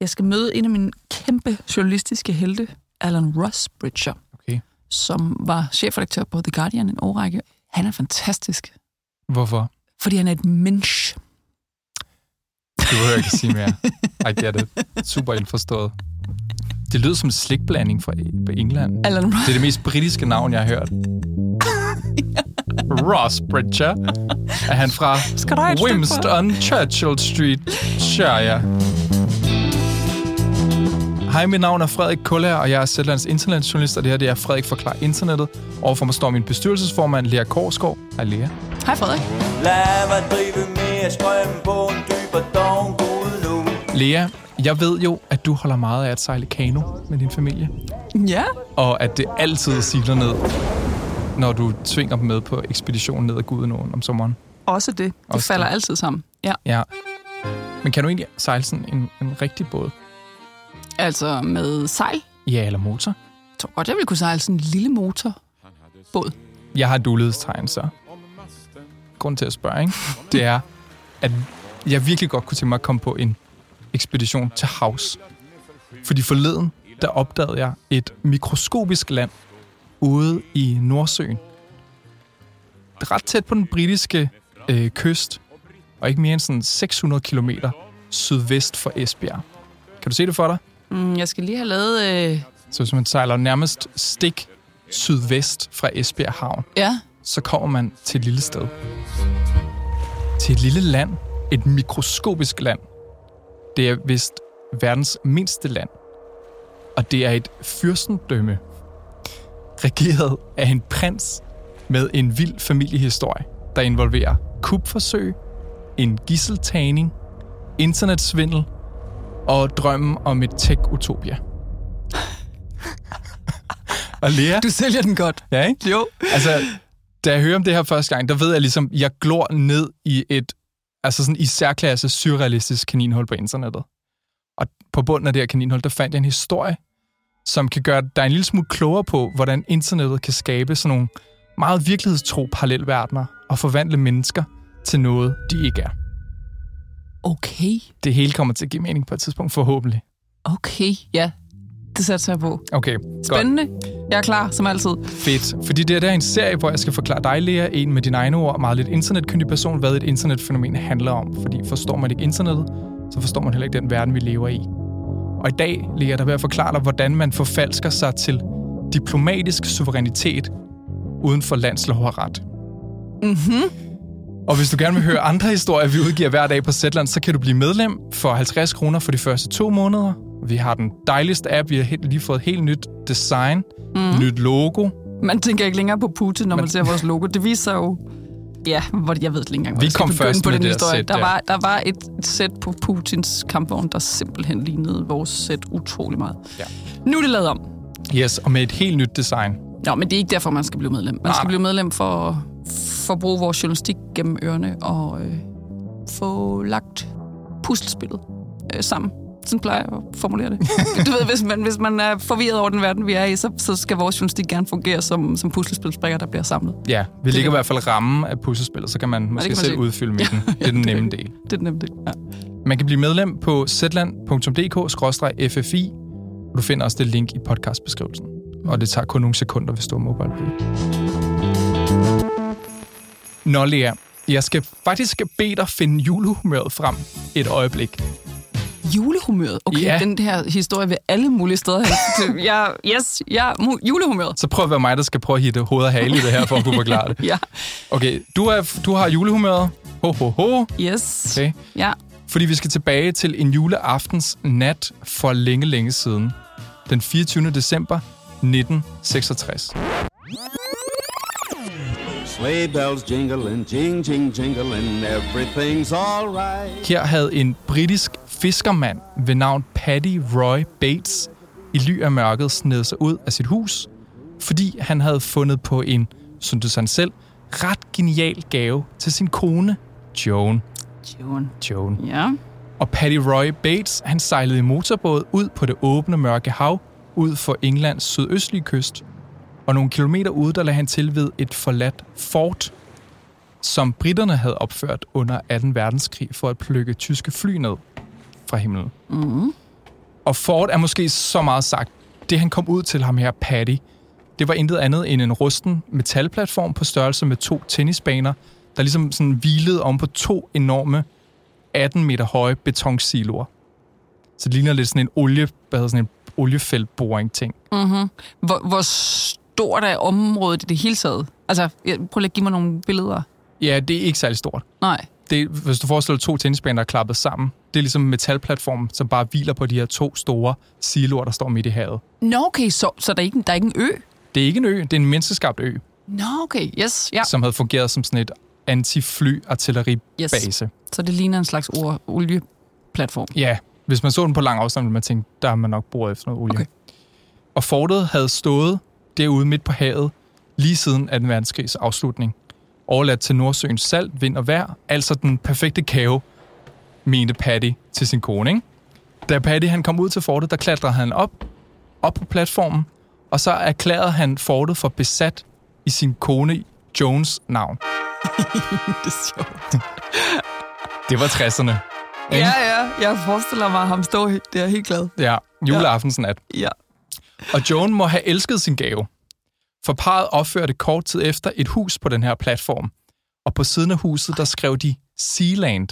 Jeg skal møde en af mine kæmpe journalistiske helte, Alan Rusbridger, Okay. som var chefredaktør på The Guardian en årrække. Han er fantastisk, Hvorfor? fordi han er et mensch. Du behøver ikke sige mere. I get it. Super indforstået. Det lyder som en slikblanding fra England. Alan Russ. Det er det mest britiske navn, jeg har hørt. Ross Bridger. Er han fra Winston Churchill Street, Shire? Hej, mit navn er Frederik Kuller, og jeg er Sætlands internetjournalist, og det her det er Frederik Forklar Internettet. Overfor mig står min bestyrelsesformand, Lea Korsgaard. Hej, Lea. Hej Frederik. Lad mig drive med strøm på en dyb og nu. Lea, jeg ved jo, at du holder meget af at sejle kano med din familie. Ja. og at det altid siler ned, når du tvinger dem med på ekspedition ned ad Gudenåen om sommeren. Også det. Det Også falder det. altid sammen. Ja. Ja. Men kan du egentlig sejle sådan en, en rigtig båd? Altså med sejl. Ja, eller motor? Jeg tror godt, jeg ville kunne sejle sådan en lille motorbåd. Jeg har dulighedstegn, så grund til at spørge, ikke? det er, at jeg virkelig godt kunne tænke mig at komme på en ekspedition til havs. Fordi forleden, der opdagede jeg et mikroskopisk land ude i Nordsøen. Ret tæt på den britiske øh, kyst, og ikke mere end sådan 600 km sydvest for Esbjerg. Kan du se det for dig? Mm, jeg skal lige have lavet... Øh, Så hvis man sejler nærmest stik sydvest fra Esbjerg Havn, ja, så kommer man til et lille sted. Til et lille land. Et mikroskopisk land. Det er vist verdens mindste land. Og det er et fyrstendømme, regeret af en prins med en vild familiehistorie, der involverer kupforsøg, en gisseltagning, internetsvindel og drømmen om et tech-utopia. og Lea, du sælger den godt. ja, ikke? Jo. Altså, da jeg hører om det her første gang, der ved jeg ligesom, jeg glor ned i et, altså sådan i særklasse surrealistisk kaninhul på internettet. Og på bunden af det her kaninhul, der fandt jeg en historie, som kan gøre dig en lille smule klogere på, hvordan internettet kan skabe sådan nogle meget virkelighedstro parallelverdener og forvandle mennesker til noget, de ikke er. Okay. Det hele kommer til at give mening på et tidspunkt, forhåbentlig. Okay, ja. Det sætter jeg på. Okay, godt. Spændende. Jeg er klar, som altid. Fedt. Fordi det her det er en serie, hvor jeg skal forklare dig, Lea, en med dine egne ord, meget lidt internetkyndig person, hvad et internetfænomen handler om. Fordi forstår man ikke internettet, så forstår man heller ikke den verden, vi lever i. Og i dag, Lea, der vil jeg forklare dig, hvordan man forfalsker sig til diplomatisk suverænitet uden for landslov og ret. Mhm. Og hvis du gerne vil høre andre historier, vi udgiver hver dag på Zetland, så kan du blive medlem for 50 kroner for de første to måneder. Vi har den dejligste app. Vi har helt, lige fået et helt nyt design, mm. nyt logo. Man tænker ikke længere på Putin, når man, Man- ser vores logo. Det viser jo... Ja, hvor jeg ved ikke engang, hvor Vi kom først på den historie. sæt der, der. var, der var et, et sæt på Putins kampvogn, der simpelthen lignede vores sæt utrolig meget. Ja. Nu er det lavet om. Yes, og med et helt nyt design. Nå, men det er ikke derfor, man skal blive medlem. Man Nej. skal blive medlem for, for at bruge vores journalistik gennem ørerne og øh, få lagt puslespillet øh, sammen. Sådan plejer jeg at formulere det. du ved, hvis man, hvis man er forvirret over den verden, vi er i, så, så skal vores journalistik gerne fungere som, som puslespilsbrikker, der bliver samlet. Ja, vi ligger i hvert fald rammen af puslespillet, så kan man måske kan man selv se. udfylde midten. Det er den nemme del. Det er den nemme del. Ja. Man kan blive medlem på zland.dk-ffi. Du finder også det link i podcastbeskrivelsen. Og det tager kun nogle sekunder, hvis du har MobilePay. Nå, Lea, jeg skal faktisk bede dig finde julehumøret frem et øjeblik. Julehumøret. Okay, Ja. den her historie vil alle mulige steder. Ja, yes, ja, julehumøret. Så prøv at være mig, der skal prøve at hitte hoved og hale i det her, for at kunne forklare det. Ja, Okay, du, er, du har julehumøret. Ho, ho, ho. yes. Okay. Ja, Fordi vi skal tilbage til en juleaftens nat for længe, længe siden. Den 24. december 1966. Sleigh bells jingling, jing, jing, jingling, everything's all right. Her havde en britisk fiskermand ved navn Paddy Roy Bates i ly af mørket snedet sig ud af sit hus, fordi han havde fundet på en, syntes han selv, ret genial gave til sin kone, Joan. Joan. Joan. Ja. Og Paddy Roy Bates, han sejlede i motorbåd ud på det åbne mørke hav, ud for Englands sydøstlige kyst. Og nogle kilometer ude, der lagde han til ved et forladt fort, som britterne havde opført under 2. verdenskrig for at plukke tyske fly ned fra himlen. Mm. Og Ford er måske så meget sagt. Det, han kom ud til ham her, Patty, det var intet andet end en rusten metalplatform på størrelse med to tennisbaner, der ligesom sådan hvilede om på to enorme 18 meter høje betonsiloer. Så det ligner lidt sådan en olie, hvad hedder sådan en oliefeltboring-ting. Hvor, hvor stort er området i det hele taget? Altså, prøv lige at give mig nogle billeder. Ja, det er ikke særlig stort. Nej. Det, hvis du forestiller to tennisbaner, der er klappet sammen, det er ligesom en metalplatform, som bare hviler på de her to store siloer, der står midt i havet. Nå, okay, så, så der, er ikke, der er ikke en ø? Det er ikke en ø, det er en menneskeskabt ø, Nå, okay, yes, ja. som havde fungeret som sådan et anti-fly-artilleribase. Yes. Så det ligner en slags olieplatform. Ja, hvis man så den på lang afstand, ville man tænke, der har man nok boret efter noget olie. Okay. Og fortet havde stået derude midt på havet lige siden 2. verdenskrigs afslutning. Overladt til Nordsøens salt, vind og vejr. Altså den perfekte kave, mente Patty til sin kone. Ikke? Da Patty han kom ud til fortet, der klatrede han op, op på platformen, og så erklærede han fortet for besat i sin kone Jones navn. det er sjovt. Det var 60'erne. ikke? Ja, ja, jeg forestiller mig ham stå der helt glad. Ja, juleaftensnat. Ja. Og Joan må have elsket sin gave. For parret opførte kort tid efter et hus på den her platform. Og på siden af huset, der skrev de Sealand.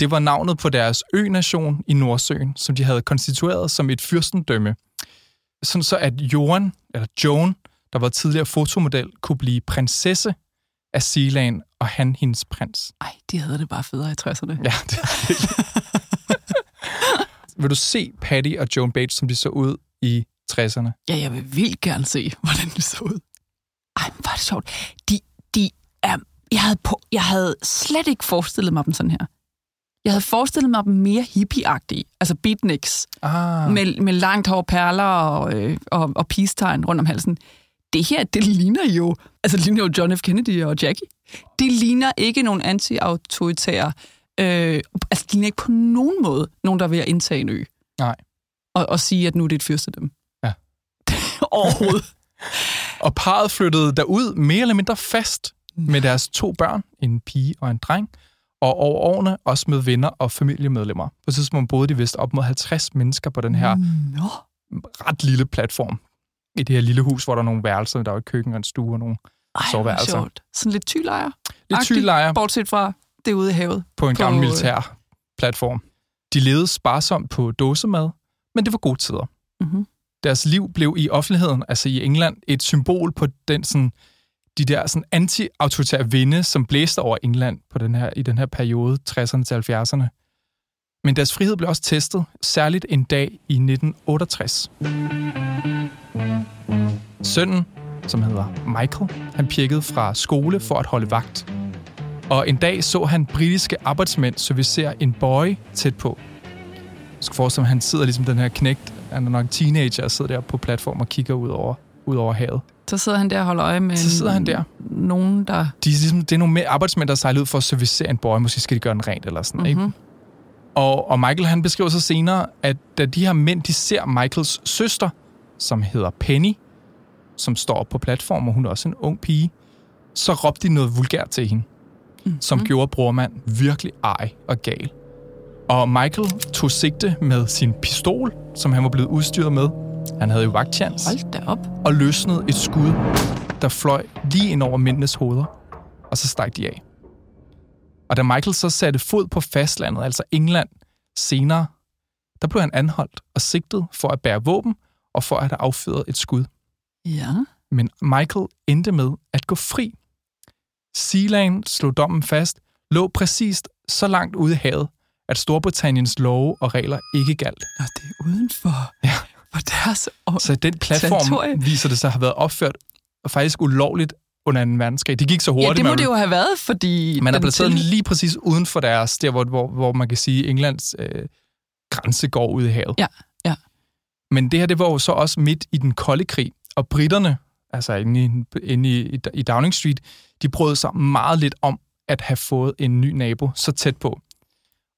Det var navnet på deres ø-nation i Nordsøen, som de havde konstitueret som et fyrstendømme. Sådan så at Joan, eller Joan, der var tidligere fotomodel, kunne blive prinsesse af Sealand, og han hendes prins. Ej, de havde det bare federe i 60'erne. Ja, det. Vil du se Patty og Joan Bates, som de så ud i 60'erne? Ja, jeg vil vildt gerne se, hvordan det så ud. Ej, hvor er det sjovt. De, de er, jeg, havde på, jeg havde slet ikke forestillet mig dem sådan her. Jeg havde forestillet mig dem mere hippieagtige, altså beatniks, Ah. med, med langt hår, perler og, øh, og, og peace-tegn rundt om halsen. Det her, det ligner jo, altså det ligner jo John F. Kennedy og Jackie. Det ligner ikke nogen anti-autoritære, øh, altså det ligner ikke på nogen måde nogen, der vil indtage en ø. Nej. Og, og sige, at nu er det et fyrstedømme. Ja. Overhovedet. Og parret flyttede derud mere eller mindre fast med deres to børn, en pige og en dreng, og over årene også med venner og familiemedlemmer. På tidspunkt boede de vist op mod 50 mennesker på den her Nå. ret lille platform. I det her lille hus, hvor der er nogle værelser, der er et køkken og en stue og nogle Ej, soveværelser. sjovt. Sådan lidt tylejr. Lidt tylejre Bortset fra det ude i havet. på en på, gammel militær platform. De levede sparsomt på dåsemad, men det var gode tider. Mm-hmm. deres liv blev i offentligheden, altså i England, et symbol på den sådan, de der sådan anti-autoritære vinde, som blæste over England på den her, i den her periode, 60'erne til 70'erne. Men deres frihed blev også testet, særligt en dag i 1968. Sønnen, som hedder Michael, han pjekkede fra skole for at holde vagt. Og en dag så han britiske arbejdsmænd servicere en boy tæt på. Skal forestille mig, han sidder ligesom den her knægt, han er nok teenager, og sidder der på platform og kigger ud over, ud over havet. Så sidder han der og holder øje med Så sidder han der. nogen, der... De er ligesom, det er nogle arbejdsmænd, der sejler ud for at servicere en boy. Måske skal de gøre den rent eller sådan, mm-hmm. ikke? Og, og Michael han beskriver så senere, at da de her mænd, de ser Michaels søster, som hedder Penny, som står på platformen, og hun er også en ung pige, så råbte de noget vulgært til hende, mm-hmm. som gjorde brormand virkelig ej og gal. Og Michael tog sigte med sin pistol, som han var blevet udstyret med. Han havde jo vagtchance Hold da op. og løsnede et skud, der fløj lige ind over mændenes hoveder, og så stak de af. Og da Michael så satte fod på fastlandet, altså England, senere, der blev han anholdt og sigtet for at bære våben og for at have affyret et skud. Ja. Men Michael endte med at gå fri. Sealand slog dommen fast, lå præcist så langt ude i havet, at Storbritanniens love og regler ikke galt. Nå, det er udenfor. Ja. For deres... Så den platform Territorie. viser det sig at have været opført og faktisk ulovligt under 2. verdenskrig. Det gik så hurtigt. Ja, det må man det jo have været, fordi... Man har placeret til- lige præcis uden for deres, der hvor, hvor, hvor man kan sige, Englands øh, grænse går ud i havet. Ja, ja. Men det her, det var jo så også midt i den kolde krig, og britterne, altså inde i, inde i, i Downing Street, de brød sig meget lidt om at have fået en ny nabo så tæt på.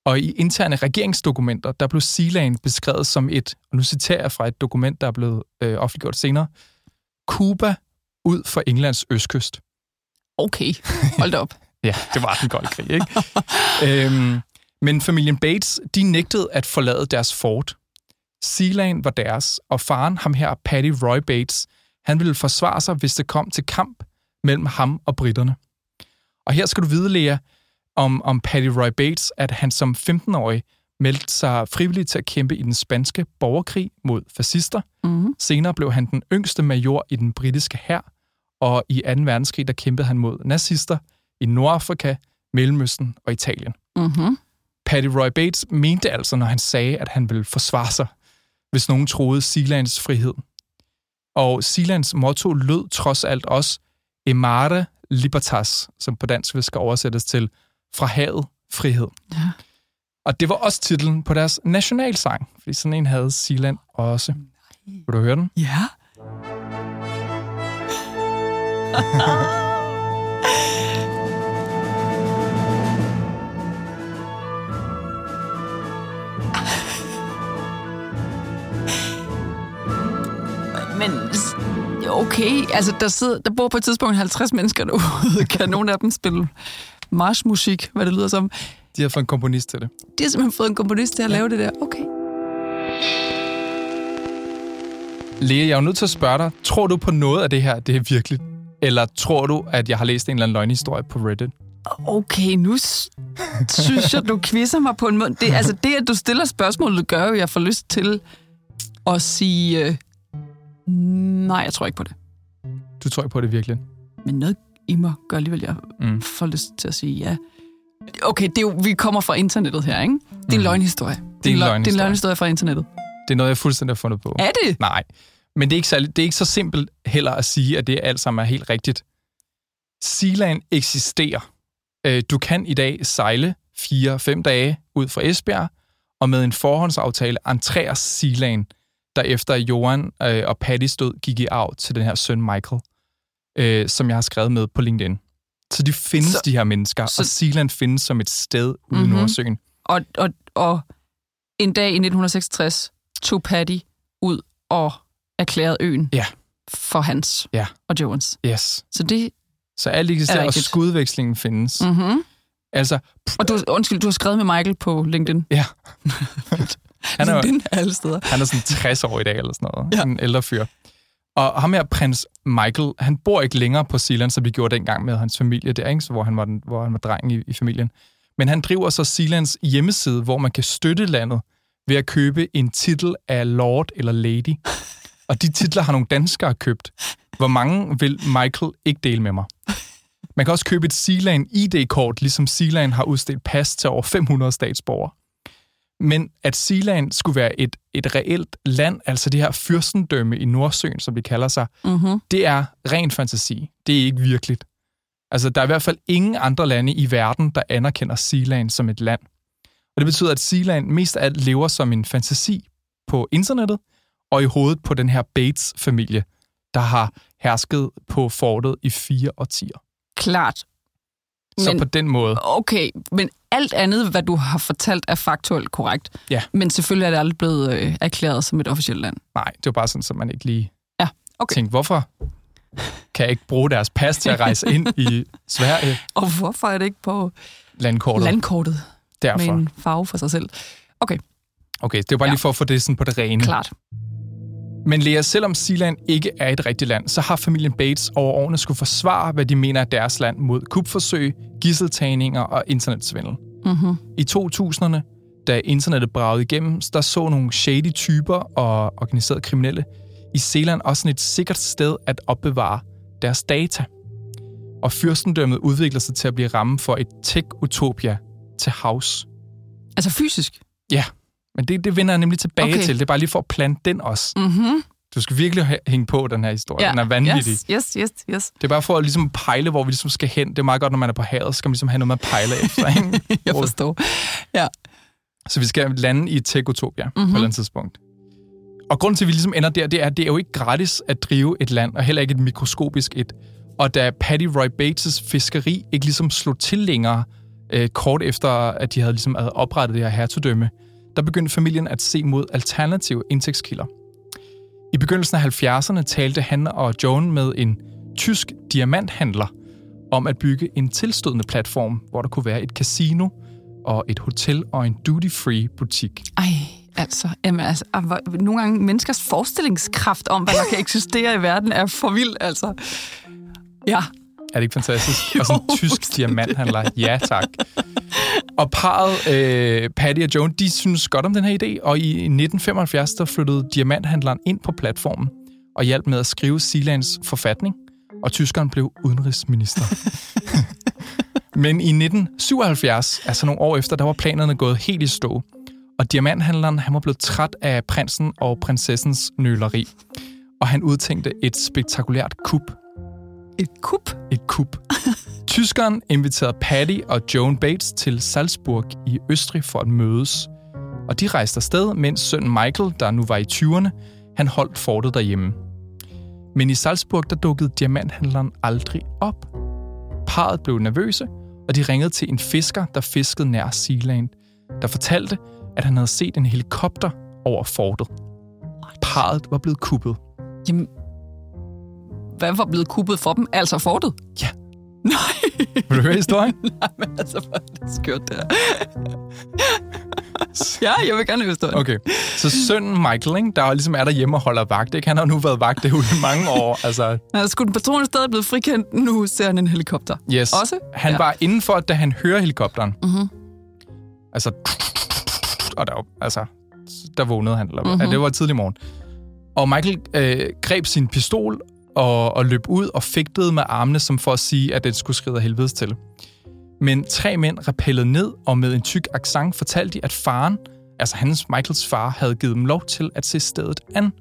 Og i interne regeringsdokumenter, der blev Sealand beskrevet som et, og nu citerer jeg fra et dokument, der er blevet øh, offentliggjort senere, Cuba ud for Englands østkyst. Okay, hold da op. Ja, det var den kolde krig, ikke? øhm, men familien Bates, de nægtede at forlade deres fort, Sealand var deres, og faren, ham her, Paddy Roy Bates, han ville forsvare sig, hvis det kom til kamp mellem ham og britterne. Og her skal du vide, Lea, om, om Paddy Roy Bates, at han som 15-årig meldte sig frivilligt til at kæmpe i den spanske borgerkrig mod fascister. Mm-hmm. Senere blev han den yngste major i den britiske hær, og i 2. verdenskrig der kæmpede han mod nazister i Nordafrika, Mellemøsten og Italien. Mm-hmm. Paddy Roy Bates mente altså, når han sagde, at han ville forsvare sig, hvis nogen troede Sealands frihed. Og Sealands motto lød trods alt også Emare Libertas, som på dansk vil skal oversættes til fra havet frihed. Ja. Og det var også titlen på deres nationalsang, fordi sådan en havde Sealand også. Vil du høre den? Ja. Men okay, altså der, sidder, der bor på et tidspunkt 50 mennesker derude. Kan nogen af dem spille marchmusik, hvad det lyder som? De har fået en komponist til det. De har simpelthen fået en komponist til at lave det der. Okay. Lea, jeg er jo nødt til at spørge dig, tror du på noget af det her, det er virkeligt? Eller tror du, at jeg har læst en eller anden løgnhistorie på Reddit? Okay, nu synes jeg, du quizzer mig på en måde. Det, altså det, at du stiller spørgsmålet, gør jo, at jeg får lyst til at sige... Øh, nej, jeg tror ikke på det. Du tror ikke på det virkelig? Men noget i mig gør alligevel, jeg Mm. får lyst til at sige ja. Okay, det er jo, vi kommer fra internettet her, ikke? Det er en Mm. løgnhistorie. Det er en løg- Det er en løgnhistorie. løgnhistorie fra internettet. Det er noget, jeg fuldstændig har fundet på. Er det? Nej, men det er, ikke særlig, det er ikke så simpelt heller at sige, at det alt sammen er helt rigtigt. Sealand eksisterer. Øh, Du kan i dag sejle 4-5 dage ud fra Esbjerg, og med en forhåndsaftale entreres Sealand, der efter Johan øh, og Pattys død gik i arv til den her søn Michael, øh, som jeg har skrevet med på LinkedIn. Så de findes, Så- de her mennesker, så- og Sealand findes som et sted ude i Mhm. Nordsøen. Og, og, og en dag i 1966 tog Paddy ud og erklærede øen Ja. for Hans Ja. og Jones. Yes. Så det... Så alt eksisterer, og skudvekslingen findes. Mm. Mm-hmm. Altså, Og du, undskyld, du har skrevet med Michael på LinkedIn. ja. Han er, LinkedIn er alle steder. Han er sådan 60 år i dag, eller sådan noget. Ja. En ældre fyr. Og ham her, prins Michael, han bor ikke længere på Sealand, som de gjorde dengang med hans familie der, ikke? Så hvor han var, den, hvor han var drengen i, i familien. Men han driver så Sealands hjemmeside, hvor man kan støtte landet ved at købe en titel af Lord eller Lady. Og de titler har nogle danskere købt. Hvor mange vil Michael ikke dele med mig? Man kan også købe et Sealand ID-kort, ligesom Sealand har udstedt pas til over 500 statsborgere. Men at Sealand skulle være et, et reelt land, altså det her fyrstendømme i Nordsøen, som de kalder sig, Mm-hmm. det er ren fantasi. Det er ikke virkeligt. Altså, der er i hvert fald ingen andre lande i verden, der anerkender Sealand som et land. Og det betyder, at Sealand mest af alt lever som en fantasi på internettet og i hovedet på den her Bates-familie, der har hersket på fortet i fire årtier. Klart. Så Men- på den måde, Okay, men alt andet, hvad du har fortalt, er faktuelt korrekt. Ja. Men selvfølgelig er det aldrig blevet øh, erklæret som et officielt land. nej, det var bare sådan, så man ikke lige Ja, okay. tænkte, hvorfor kan jeg ikke bruge deres pas til at rejse ind i Sverige Og hvorfor er det ikke på landkortet? landkortet med Derfor. en farve for sig selv? Okay, Okay, det var bare Ja. lige for at få det sådan på det rene. klart. Men Lea, selvom Sealand ikke er et rigtigt land, så har familien Bates over årene skulle forsvare, hvad de mener er deres land mod kupforsøg, gisseltagninger og internetsvindel. Mm-hmm. I 2000'erne, da internettet bragede igennem, der så nogle shady typer og organiserede kriminelle i Sealand også sådan et sikkert sted at opbevare deres data. Og fyrstendømmet udvikler sig til at blive ramme for et tech-utopia til havs. Altså fysisk? Ja, men det, det vender jeg nemlig tilbage Okay. til. Det er bare lige for at plante den også. Mm-hmm. Du skal virkelig hæ- hænge på den her historie. Ja. Den er vanvittig. Yes, yes, yes, yes. Det er bare for at ligesom pejle, hvor vi ligesom skal hen. Det er meget godt, når man er på havet, så skal man ligesom have noget med at pejle efter. Ikke? Jeg forstår. Så vi skal lande i tekotopia mm-hmm. på et Mhm. eller andet tidspunkt. Og grunden til, at vi ligesom ender der, det er, at det er jo ikke gratis at drive et land, og heller ikke et mikroskopisk et. Og da Paddy Roy Bates' fiskeri ikke ligesom slog til længere, øh, kort efter, at de havde ligesom oprettet det her hertugdømme, der begyndte familien at se mod alternative indtægtskilder. I begyndelsen af 70'erne talte han og Joan med en tysk diamanthandler om at bygge en tilstødende platform, hvor der kunne være et casino og et hotel og en duty-free butik. Ej, altså, jamen, altså ah, nogle gange menneskers forestillingskraft om, hvad der kan eksistere i verden, er for vild, altså. Ja, Er det ikke fantastisk? Jo, og sådan en tysk diamanthandler. Ja, tak. Og parret, øh, Patty og Joan, de synes godt om den her idé, og i 1975 der flyttede diamanthandleren ind på platformen og hjalp med at skrive Sealands forfatning, og tyskeren blev udenrigsminister. Men i 1977, altså nogle år efter, der var planerne gået helt i stå, og diamanthandleren han var blevet træt af prinsen og prinsessens nøleri, og han udtænkte et spektakulært kup et kup. et kup. Tyskeren inviterede Patty og Joan Bates til Salzburg i Østrig for at mødes. Og de rejste afsted, mens sønnen Michael, der nu var i 20'erne, han holdt fortet derhjemme. Men i Salzburg, der dukkede diamanthandleren aldrig op. Parret blev nervøse, og de ringede til en fisker, der fiskede nær Sealand, der fortalte, at han havde set en helikopter over fortet. Parret var blevet kuppet. Jamen, hvad var blevet kuppet for dem? Altså fortet? Ja. Nej, Vil du høre historien? nej, men altså, hvor er det skørt, det her. ja, jeg vil gerne høre historien. Okay, så sønnen Michael, ikke, der ligesom er derhjemme og holder vagt, ikke? han har nu været vagt derude i mange år. Altså, Altså, skulle patronen stadig blevet frikendt, nu ser han en helikopter. yes. Også? Han Ja. var indenfor, da han hører helikopteren. Mhm. Altså, og der, altså, der vågnede han. Eller, Mhm. mm-hmm. ja, det var tidlig morgen. Og Michael øh, greb sin pistol og, og løb ud og fægtede med armene, som for at sige, at den skulle skride af helvedes til. Men tre mænd rappellede ned, og med en tyk accent fortalte de, at faren, altså hans Michaels far, havde givet dem lov til at se stedet an.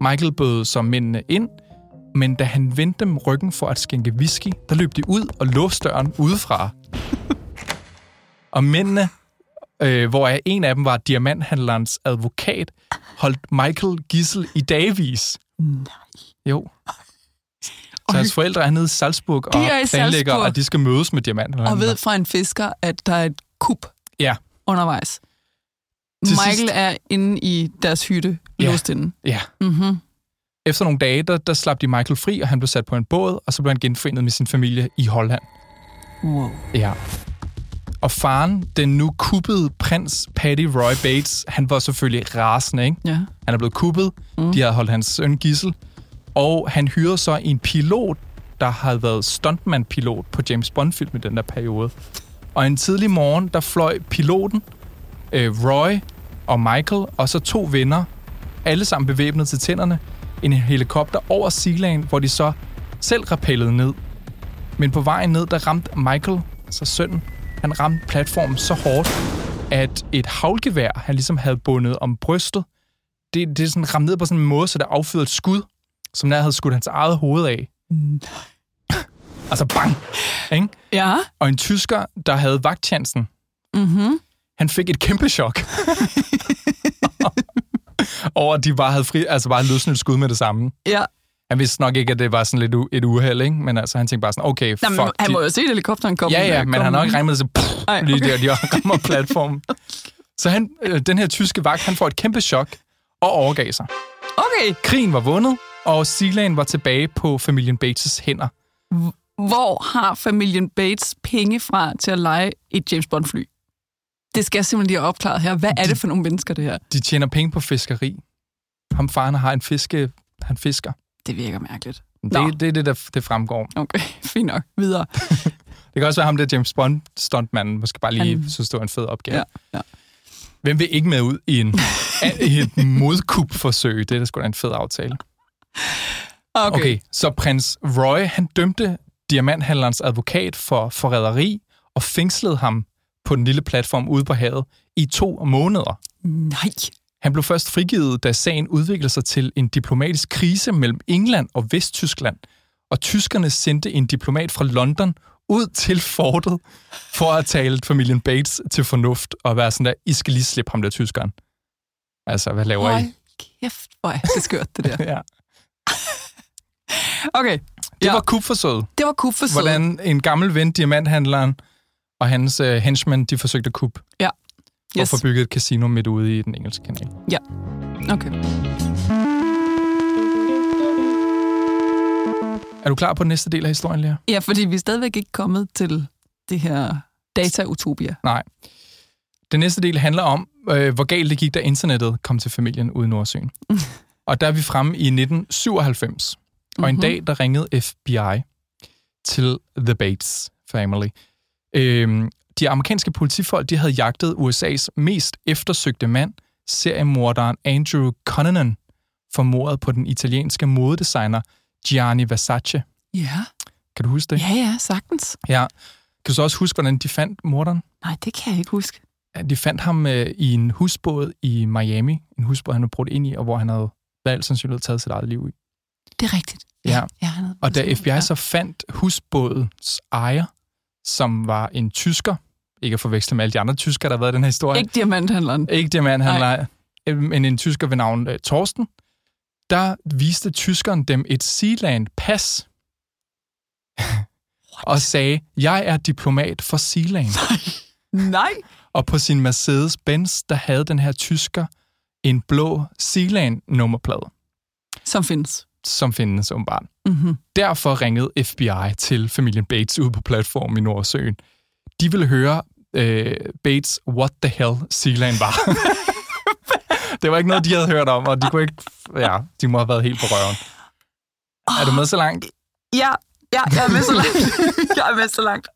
Michael bød så mændene ind, men da han vendte dem ryggen for at skænke whisky, der løb de ud og låste døren udefra. og mændene, øh, hvor en af dem var diamanthandlerens advokat, holdt Michael gissel i dagvis. Nej. Jo. Så hans forældre er nede i Salzburg og er planlægger, Salzburg. at de skal mødes med diamanthandleren. Og ved fra en fisker, at der er et kup Ja, undervejs. Til Michael sidst- er inde i deres hytte, Ja. låst inde. ja. Mm-hmm. Efter nogle dage, der, der slap de Michael fri, og han blev sat på en båd, og så blev han genforenet med sin familie i Holland. Wow. Ja. Og faren, den nu kuppede prins Patty Roy Bates, han var selvfølgelig rasende, ikke? Ja. Han er blevet kuppet, mm. de havde holdt hans søn gissel, og han hyrede så en pilot, der havde været stuntman-pilot på James Bond-film i den der periode. Og en tidlig morgen, der fløj piloten, øh, Roy og Michael, og så to venner, alle sammen bevæbnet til tænderne, en helikopter over Sealand, hvor de så selv rappellede ned. Men på vejen ned, der ramte Michael, så sønnen, han ramte platformen så hårdt, at et havlgevær, han ligesom havde bundet om brystet, det, det sådan ramte ned på sådan en måde, så det affyrede et skud, som nær havde skudt hans eget hoved af. altså bang! Ikke? Ja. Og en tysker, der havde vagtchancen, Mm-hmm. han fik et kæmpe chok. over at de bare havde fri, altså bare løsnet et skud med det samme. Ja. Han vidste nok ikke, at det var sådan lidt et uheld, ikke? Men altså, han tænkte bare sådan, okay, fuck. Jamen, han de- må jo se helikopteren komme. Ja, ja, men han har nok ikke regnet med, at så pff, Ej, lige der, de rammer platformen. Så han, øh, den her tyske vagt, han får et kæmpe chok og overgav sig. Okay, Krigen var vundet, og Sealand var tilbage på familien Bates' hænder. hvor har familien Bates penge fra til at lege et James Bond-fly? Det skal jeg simpelthen lige have opklaret her. Hvad er det for nogle mennesker, det her? De tjener penge på fiskeri. Ham faren har en fiske, han fisker. Det virker mærkeligt. Nå. Det, det er det, der det fremgår. Okay, fint nok. Videre. Det kan også være ham, der James Bond stuntmanden, måske bare lige Han- synes, det var en fed opgave. Ja, ja. Hvem vil ikke med ud i, en, i et modkup-forsøg? Det er da sgu da en fed aftale. Okay. Okay, så prins Roy, han dømte diamanthandlerens advokat for forræderi og fængslede ham på den lille platform ude på havet i to måneder. Nej. Han blev først frigivet, da sagen udviklede sig til en diplomatisk krise mellem England og Vesttyskland, og tyskerne sendte en diplomat fra London ud til fortet for at tale familien Bates til fornuft og være sådan der, I skal lige slippe ham der tyskeren. Altså, hvad laver I? Hold kæft, hvor er det skørt, det der. Ja. Okay, Det Ja. var kupforsøget. det var kupforsøget. hvordan en gammel ven, diamanthandleren, og hans uh, henchmen, de forsøgte at kuppe Ja. Og Yes. få bygget et casino midt ude i den engelske kanal. Okay. Er du klar på den næste del af historien, Lea? Ja, fordi vi er stadigvæk ikke kommet til det her data-utopia. Nej. Den næste del handler om, øh, hvor galt det gik, da internettet kom til familien ude i Nordsøen. og der er vi fremme i 1997. Og en Mhm. dag, der ringede FBI til The Bates Family. Øhm, de amerikanske politifolk, de havde jagtet USA's mest eftersøgte mand, seriemorderen Andrew Cunanan, for mordet på den italienske modedesigner Gianni Versace. Ja. Kan du huske det? Ja, ja, sagtens. Ja. Kan du så også huske, hvordan de fandt morderen? Nej, det kan jeg ikke huske. Ja, De fandt ham øh, i en husbåd i Miami. En husbåd, han var brudt ind i, og hvor han havde med al sandsynlighed taget sit eget liv i. Det er rigtigt. Ja. ja han havde- Og da FBI ja. så fandt husbådens ejer, som var en tysker, ikke at forveksle med alle de andre tyskere, der har været i den her historie. Ikke diamanthandleren. Ikke det mand, han leger, men en tysker ved navn uh, Torsten. Der viste tyskeren dem et Sealand-pas og sagde, jeg er diplomat for Sealand. Nej. Og på sin Mercedes-Benz, der havde den her tysker en blå Sealand-nummerplade, Som findes. som findes åbenbart. Mm-hmm. Derfor ringede FBI til familien Bates ude på platformen i Nordsøen. De ville høre øh, Bates What the Hell Sealand var. det var ikke noget, de havde hørt om, og de kunne ikke... Ja, de må have været helt på røven. Er du med så langt? Ja, ja, jeg er med så langt. jeg er med så langt.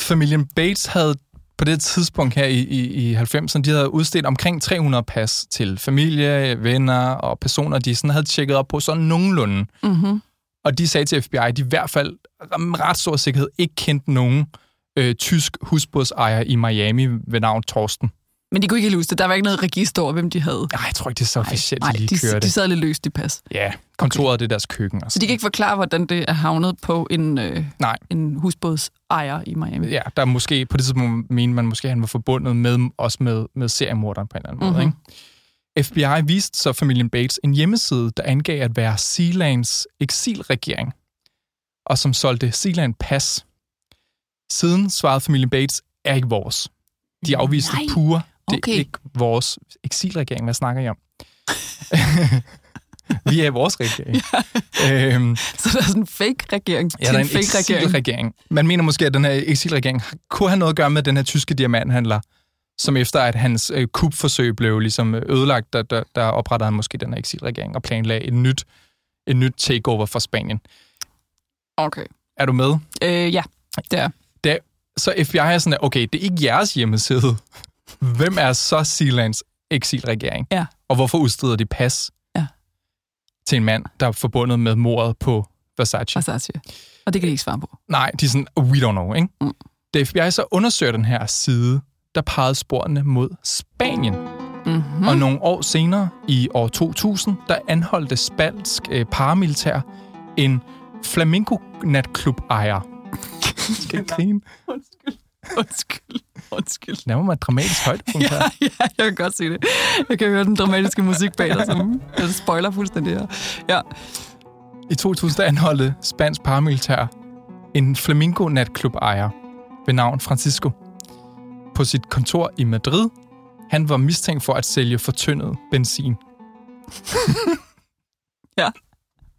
Familien Bates havde på det tidspunkt her i, i, i 90'erne, de havde udstedt omkring 300 pas til familie, venner og personer, de sådan havde tjekket op på sådan nogenlunde. Mm-hmm. Og de sagde til FBI, at de i hvert fald med ret stor sikkerhed ikke kendte nogen øh, tysk husbådsejer i Miami ved navn Torsten. Men de kunne ikke helt huske det. Der var ikke noget register over, hvem de havde. Nej, jeg tror ikke, det er så officielt, Nej, de lige de, kører de det. sad lidt løst i pas. Ja, kontoret det er deres køkken. Og Så de kan ikke forklare, hvordan det er havnet på en, øh, Nej. en husbådsejer i Miami. Ja, der er måske, på det tidspunkt mener man måske, at han var forbundet med, også med, med seriemorderen på en eller anden måde. Mhm. Ikke? FBI viste så familien Bates en hjemmeside, der angav at være Sealands eksilregering, og som solgte Sealand pas. Siden svarede familien Bates, er ikke vores. De afviste Nej. pure, det Okay. er ikke vores eksilregering. Hvad snakker I om? Vi er i vores regering. øhm, Så der er sådan en fake-regering Ja, til der er en en fake-regering. eksilregering. Man mener måske, at den her eksilregering kunne have noget at gøre med den her tyske diamanthandler, som efter at hans øh, kupforsøg blev ligesom ødelagt, der, der, der oprettede han måske den her eksilregering og planlagde et nyt, et nyt takeover for Spanien. Okay. Er du med? Øh, ja, det er. Da, så FBI er sådan, at, okay, det er ikke jeres hjemmeside. Hvem er så Sealands eksilregering? Ja. Og hvorfor udsteder de pas Ja. til en mand, der er forbundet med mordet på Versace? Versace. Og det kan de ikke svare på. Nej, de er sådan, we don't know, ikke? Mm. Da FBI så undersøger den her side, der pegede sporene mod Spanien. Mm-hmm. Mm. Og nogle år senere, i år 2000, der anholdte spansk øh, paramilitær en flamingo-natklub-ejer. Skal jeg grine? Undskyld. Undskyld. Undskyld. Det var et dramatisk højdepunkt her. Ja, ja, jeg kan godt se det. Jeg kan høre den dramatiske musik bag dig, som den spoiler fuldstændig her. Ja. I 2000 der anholdte spansk paramilitær en flamingo-natklub-ejer ved navn Francisco på sit kontor i Madrid. Han var mistænkt for at sælge fortyndet benzin. Ja.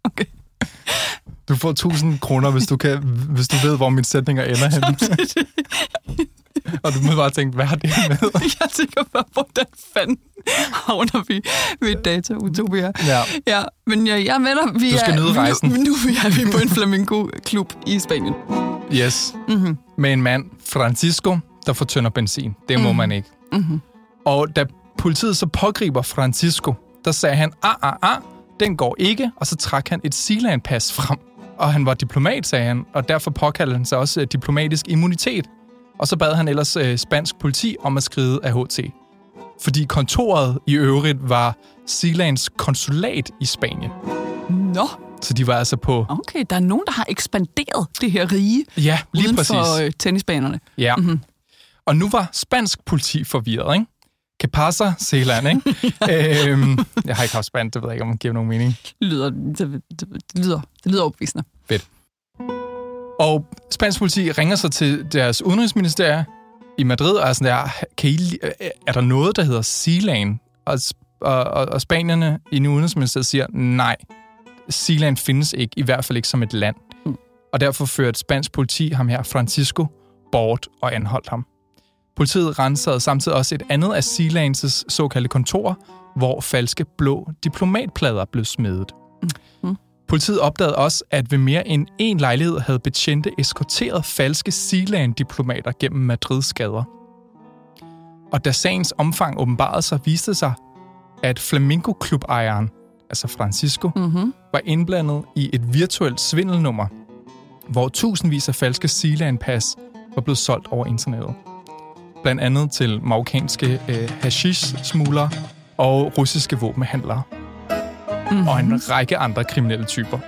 Okay. Du får 1000 kroner, hvis du, kan, hvis du ved, hvor mine sætninger ender hen. Og du må bare tænke, hvad har det med? Jeg tænker bare, hvordan fanden havner vi ved data-utopia? Ja. Ja, men jeg, jeg med dig. Vi Du skal er, nyde rejsen. Nu, nu er vi på en flamingo-klub i Spanien. Yes. Mm-hmm. Med en mand, Francisco, der fortynder benzin. Det må Mhm. man ikke. Mm-hmm. Og da politiet så pågriber Francisco, der sagde han, ah, ah, ah, den går ikke, og så trak han et Sealand-pas frem. Og han var diplomat, sagde han, og derfor påkaldte han sig også øh, diplomatisk immunitet. Og så bad han ellers øh, spansk politi om at skride af HT. Fordi kontoret i øvrigt var Sealands konsulat i Spanien. Nå, Så de var altså på... okay. Der er nogen, der har ekspanderet det her rige Ja, lige uden præcis. for øh, tennisbanerne. Ja. Mhm. Mm-hmm. Og nu var spansk politi forvirret, ikke? Que pasa, Zeeland, ikke? øhm, jeg har ikke haft spansk, det ved jeg ikke, om det giver nogen mening. Det lyder, det, det, det lyder, det lyder opvisende. Og spansk politi ringer så til deres udenrigsministerie i Madrid og er sådan der, kan I, øh, er der noget, der hedder Sealand? Og, og, og, og spanierne i udenrigsministeriet siger, nej, Sealand findes ikke, i hvert fald ikke som et land. Mm. Og derfor førte spansk politi ham her, Francisco, bort og anholdt ham. Politiet rensede samtidig også et andet af Sealands' såkaldte kontor, hvor falske blå diplomatplader blev smedet. Mhm. Politiet opdagede også, at ved mere end en lejlighed havde betjente eskorteret falske Sealand-diplomater gennem Madrids gader. Og da sagens omfang åbenbarede sig, viste sig, at Flamingo-klubejeren, altså Francisco, Mm-hmm. var indblandet i et virtuelt svindelnummer, hvor tusindvis af falske Sealand-pas var blevet solgt over internettet. Blandt andet til marokkanske øh, hashish-smuglere og russiske våbenhandlere. Mm-hmm. Og en række andre kriminelle typer.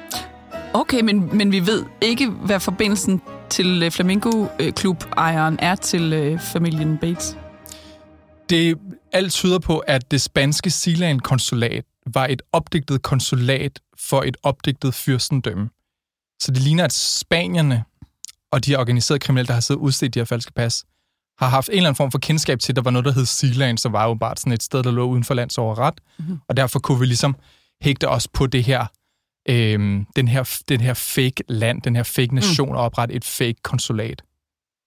Okay, men, men vi ved ikke, hvad forbindelsen til øh, Flamingo-klub-ejeren er til øh, familien Bates. Det alt tyder på, at det spanske Sealand-konsulat var et opdigtet konsulat for et opdigtet fyrstendømme. Så det ligner, at spanierne og de her organiserede kriminelle, der har siddet udstedt de her falske pas, har haft en eller anden form for kendskab til, der var noget, der hed Sealand, som var jo bare sådan et sted, der lå uden for lands over ret. Mm-hmm. Og derfor kunne vi ligesom hægte os på det her, øhm, den, her, den her fake land, den her fake nation, mm. og oprette et fake konsulat.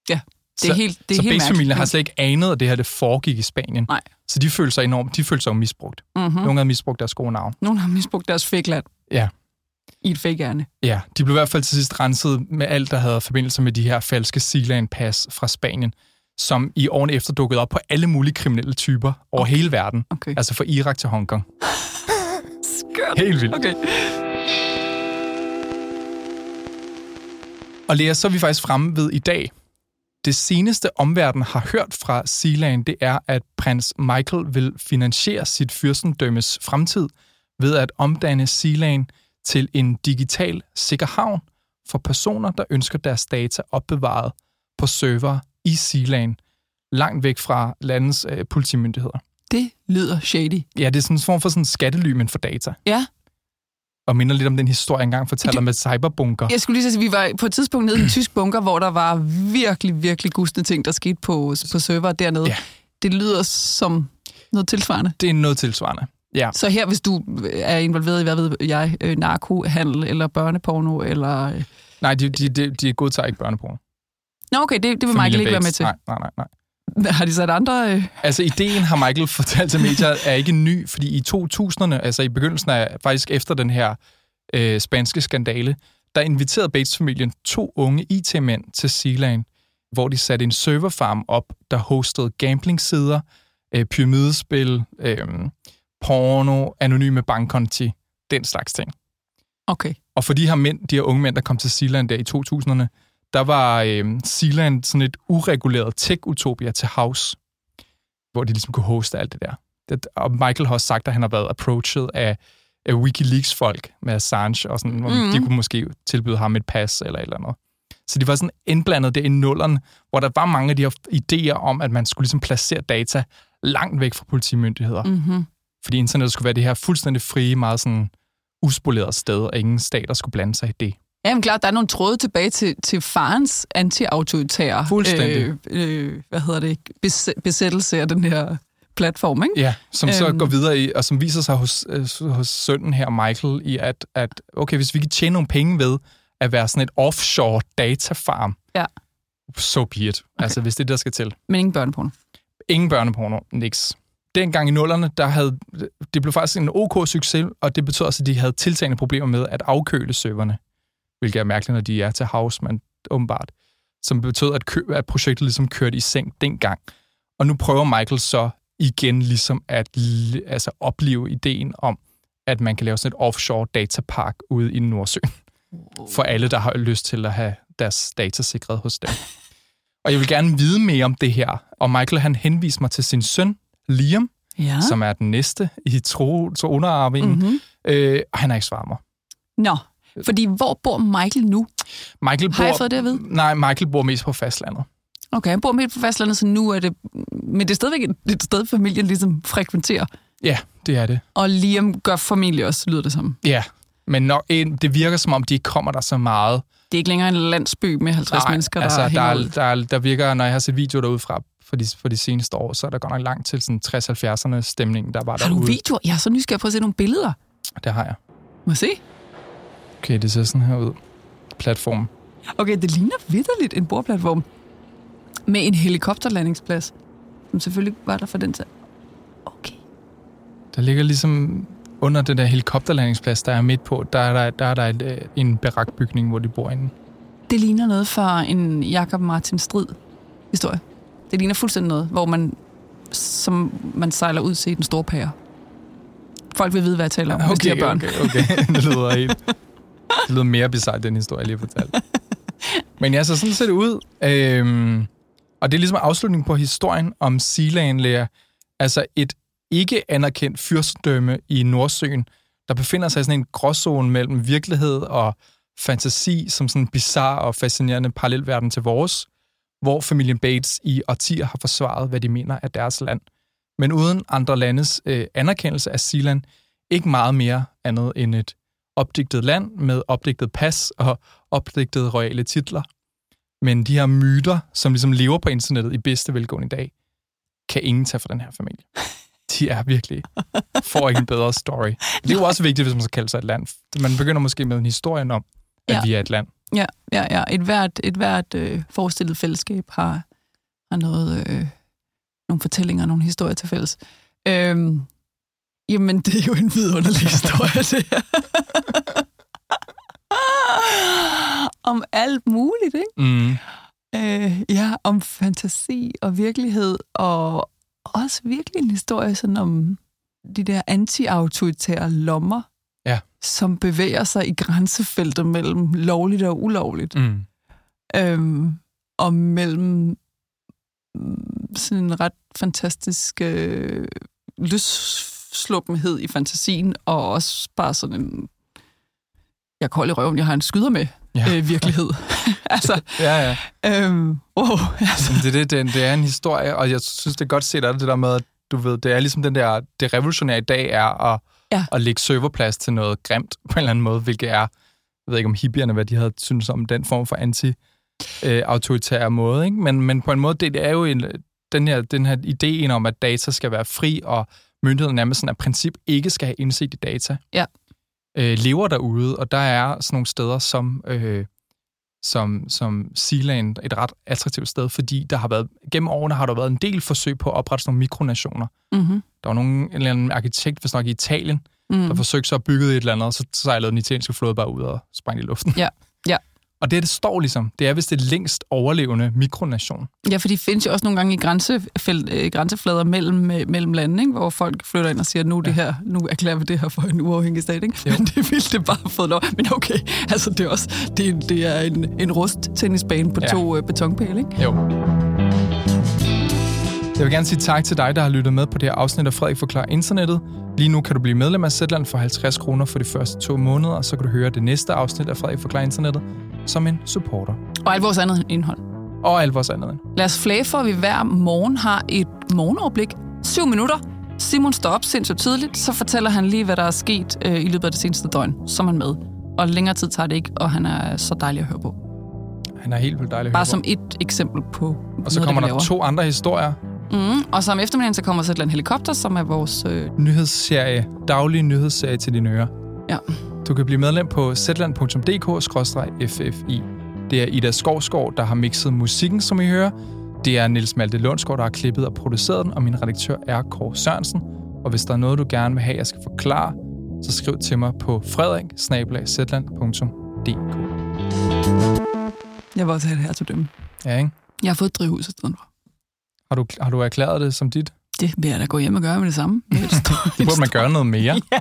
Ja, det er så, helt, det er så helt mærkeligt. har slet ikke anet, at det her det foregik i Spanien. Nej. Så de følte sig enormt, de følte sig jo misbrugt. Mm-hmm. Nogle havde misbrugt deres gode navn. Nogen har misbrugt deres fake land Ja. i et fake ærne. Ja, de blev i hvert fald til sidst renset med alt, der havde forbindelse med de her falske Sealand-pas fra Spanien, som i årene efter dukkede op på alle mulige kriminelle typer over Okay. hele verden. Okay. Altså fra Irak til Hongkong. Skørt. Helt vildt. Okay. Og Lea, så er vi faktisk fremme ved i dag. Det seneste omverden har hørt fra Sealand, det er, at prins Michael vil finansiere sit fyrstendømmes fremtid ved at omdanne Sealand til en digital sikker havn for personer, der ønsker deres data opbevaret på server i Sealand, langt væk fra landets øh, politimyndigheder. Det lyder shady. Ja, det er sådan en form for sådan skattely, men for data. Ja, Og minder lidt om den historie, jeg engang fortalte om et cyberbunker. jeg skulle lige sige, vi var på et tidspunkt nede i en tysk bunker, hvor der var virkelig, virkelig gustne ting, der skete på, på server dernede. Ja. Det lyder som noget tilsvarende. Det er noget tilsvarende. Ja. Så her, hvis du er involveret i, hvad ved jeg, øh, narkohandel eller børneporno, eller... øh, Nej, de, de, de, de godtager ikke børneporno. Nå, okay, det, det vil Michael ikke være med Bates. til. Nej, nej, nej, nej. Har de sat andre... Øh... Altså, ideen har Michael fortalt til medier, er ikke ny, fordi i 2000'erne, altså i begyndelsen af, faktisk efter den her øh, spanske skandale, der inviterede Bates-familien to unge IT-mænd til Sealand, hvor de satte en serverfarm op, der hostede gamblingsider, øh, pyramidespil, øh, porno, anonyme bankkonti, den slags ting. Okay. Og for de her mænd, de her unge mænd, der kom til Sealand der i 2000'erne, der var øh, Sealand sådan et ureguleret tech-utopia til house, hvor de ligesom kunne hoste alt det der. Det, og Michael har også sagt, at han har været approached af, af Wikileaks-folk med Assange, og sådan, mm. Mhm. de kunne måske tilbyde ham et pas eller et eller andet. Så de var sådan indblandet der i nullerne, hvor der var mange af de her idéer om, at man skulle ligesom placere data langt væk fra politimyndigheder. Mm. Mm-hmm. Fordi internettet skulle være det her fuldstændig frie, meget sådan uspoleret sted, og ingen stater skulle blande sig i det. Jamen klart, der er nogle tråde tilbage til, til farens anti-autoritære. Øh, øh, hvad hedder det, bes, besættelse af den her platform, ikke? Ja, som så Øhm. går videre i, og som viser sig hos, øh, hos sønnen her, Michael, i at, at, okay, hvis vi kan tjene nogle penge ved at være sådan et offshore datafarm, Ja. so be it. Okay. Altså, hvis det er det, der skal til. Men ingen børneporno. Ingen børneporno, niks. Dengang i nullerne, der havde, det blev faktisk en ok succes, og det betød også, at de havde tiltagende problemer med at afkøle serverne, hvilket er mærkeligt, når de er til house, men åbenbart, som betød, at, kø, at projektet ligesom kørte i seng dengang. Og nu prøver Michael så igen ligesom at altså opleve ideen om, at man kan lave sådan et offshore datapark ude i Nordsøen, for alle, der har lyst til at have deres data sikret hos dem. Og jeg vil gerne vide mere om det her. Og Michael han henviser mig til sin søn, Liam, Ja. som er den næste i tro, tronearvingen. Mm-hmm. Mm-hmm. Øh, og han har ikke svaret mig. Nå, fordi hvor bor Michael nu? Michael Har jeg bor, fået det at vide? Nej, Michael bor mest på fastlandet. Okay, han bor midt på fastlandet, så nu er det... Men det er stadigvæk et, sted, familien ligesom frekventerer. Ja, det er det. Og Liam gør familie også, lyder det som. Ja, men når, en, det virker som om, de ikke kommer der så meget. Det er ikke længere en landsby med 50 Nej, mennesker, der altså, der, er, der, er, der virker, når jeg har set videoer derude fra for de, for de seneste år, så er der godt nok langt til sådan 60-70'erne stemningen, der var Har du derude. videoer? Jeg er så nysgerrig på at se nogle billeder. Det har jeg. Må jeg se? Okay, det ser sådan her ud. Platform. Okay, det ligner vidderligt en bordplatform. Med en helikopterlandingsplads, som selvfølgelig var der for den tid. Okay. Der ligger ligesom under den der helikopterlandingsplads, der er midt på, der er der, der, er der et, øh, en barakbygning, hvor de bor inde. Det ligner noget fra en Jakob Martin Strid historie. Det ligner fuldstændig noget, hvor man, som man sejler ud til den store pære. Folk vil vide, hvad jeg taler om, okay, hvis de har børn. Okay, okay. Det lyder helt... Det lyder mere bizarrt, den historie, jeg lige har fortalt. Men ja, så sådan ser det ud. Øhm, og det er ligesom afslutningen på historien om Sealand Altså et ikke anerkendt fyrstendømme i Nordsøen, der befinder sig i sådan en gråzone mellem virkelighed og fantasi, som sådan en bizarre og fascinerende parallelverden til vores, hvor familien Bates i årtier har forsvaret, hvad de mener er deres land. Men uden andre landes øh, anerkendelse af Sealand, ikke meget mere andet end et opdigtet land med opdigtet pas og opdigtede royale titler. Men de her myter, som ligesom lever på internettet i bedste velgående i dag, kan ingen tage fra den her familie. De er virkelig, får ikke en bedre story. Det er jo også vigtigt, hvis man skal kalde sig et land. Man begynder måske med en historie om, at Ja. vi er et land. Ja, ja, ja. Et hvert, et hvert øh, forestillet fællesskab har, har noget, øh, nogle fortællinger, nogle historier til fælles. Øhm, jamen, det er jo en vidunderlig historie, det her. om alt muligt, ikke? Mm. Øh, ja, om fantasi og virkelighed, og også virkelig en historie sådan om de der anti-autoritære lommer, Ja. som bevæger sig i grænsefeltet mellem lovligt og ulovligt. Mm. Øhm, og mellem mm, sådan en ret fantastisk øh, løssluppenhed i fantasien, og også bare sådan en jeg kold i røven, jeg har en skyder med Ja. øh, virkelighed. altså, Ja, ja. øhm, wow, altså, det, er det, det, det er en historie, og jeg synes, det er godt set af det, der med, at du ved, det er ligesom den der, det revolutionære i dag er at, Ja. at lægge serverplads til noget grimt på en eller anden måde, hvilket er, jeg ved ikke om hippierne, hvad de havde synes om den form for anti-autoritær måde, ikke? Men, men på en måde, det, det er jo en, den, her, den her ideen om, at data skal være fri, og myndigheden nærmest sådan af princip ikke skal have indsigt i data, Ja. øh, lever derude, og der er sådan nogle steder som... Øh, som, som Sealand et ret attraktivt sted, fordi der har været, gennem årene har der været en del forsøg på at oprette sådan nogle mikronationer. mm-hmm, Der var nogen, en eller anden arkitekt, hvis nok i Italien, mm. der mm, forsøgte så at bygge et eller andet, og så sejlede den italienske flåde bare ud og sprang i luften. Ja. Og det, det står ligesom, det er vist det længst overlevende mikronation. Ja, for de findes jo også nogle gange i grænsefelt, øh, grænseflader mellem, øh, mellem lande, ikke? hvor folk flytter ind og siger, nu, det her, nu erklærer vi det her for en uafhængig stat. Ikke? Jo. Men det ville det bare fået lov. Men okay, altså det er også det, det er en, en rust-tennisbane på ja. to øh, betonpæle. Ikke? Jo. Jeg vil gerne sige tak til dig, der har lyttet med på det her afsnit af Frederik Forklarer Internettet. Lige nu kan du blive medlem af Zetland for 50 kroner for de første to måneder, og så kan du høre det næste afsnit af Frederik Forklarer Internettet som en supporter. Og alt vores andet indhold. Og alt vores andet. Lad os flage for, at vi hver morgen har et morgenoverblik. Syv minutter. Simon står op sindssygt tidligt, så fortæller han lige, hvad der er sket øh, i løbet af det seneste døgn. Så er man med. Og længere tid tager det ikke, og han er så dejlig at høre på. Han er helt vildt dejlig at Bare høre som et eksempel på på. Og så noget, kommer det, der to andre historier. Mm, og så om eftermiddagen, så kommer så andet helikopter, som er vores... Øh, Nyhedsserie. Daglige nyhedsserie til dine ører. Ja. Du kan blive medlem på zland.dk-ffi. Det er Ida Skovsgaard, der har mixet musikken, som I hører. Det er Niels Malte Lundsgaard, der har klippet og produceret den, og min redaktør er Kåre Sørensen. Og hvis der er noget, du gerne vil have, jeg skal forklare, så skriv til mig på frederik jeg vil også have det her til dem. Ja, ikke? Jeg har fået et drivhus i stedet for. Har du, har du erklæret det som dit? Det vil jeg da gå hjem og gøre med det samme. Det, Det burde man gøre noget mere. Ja,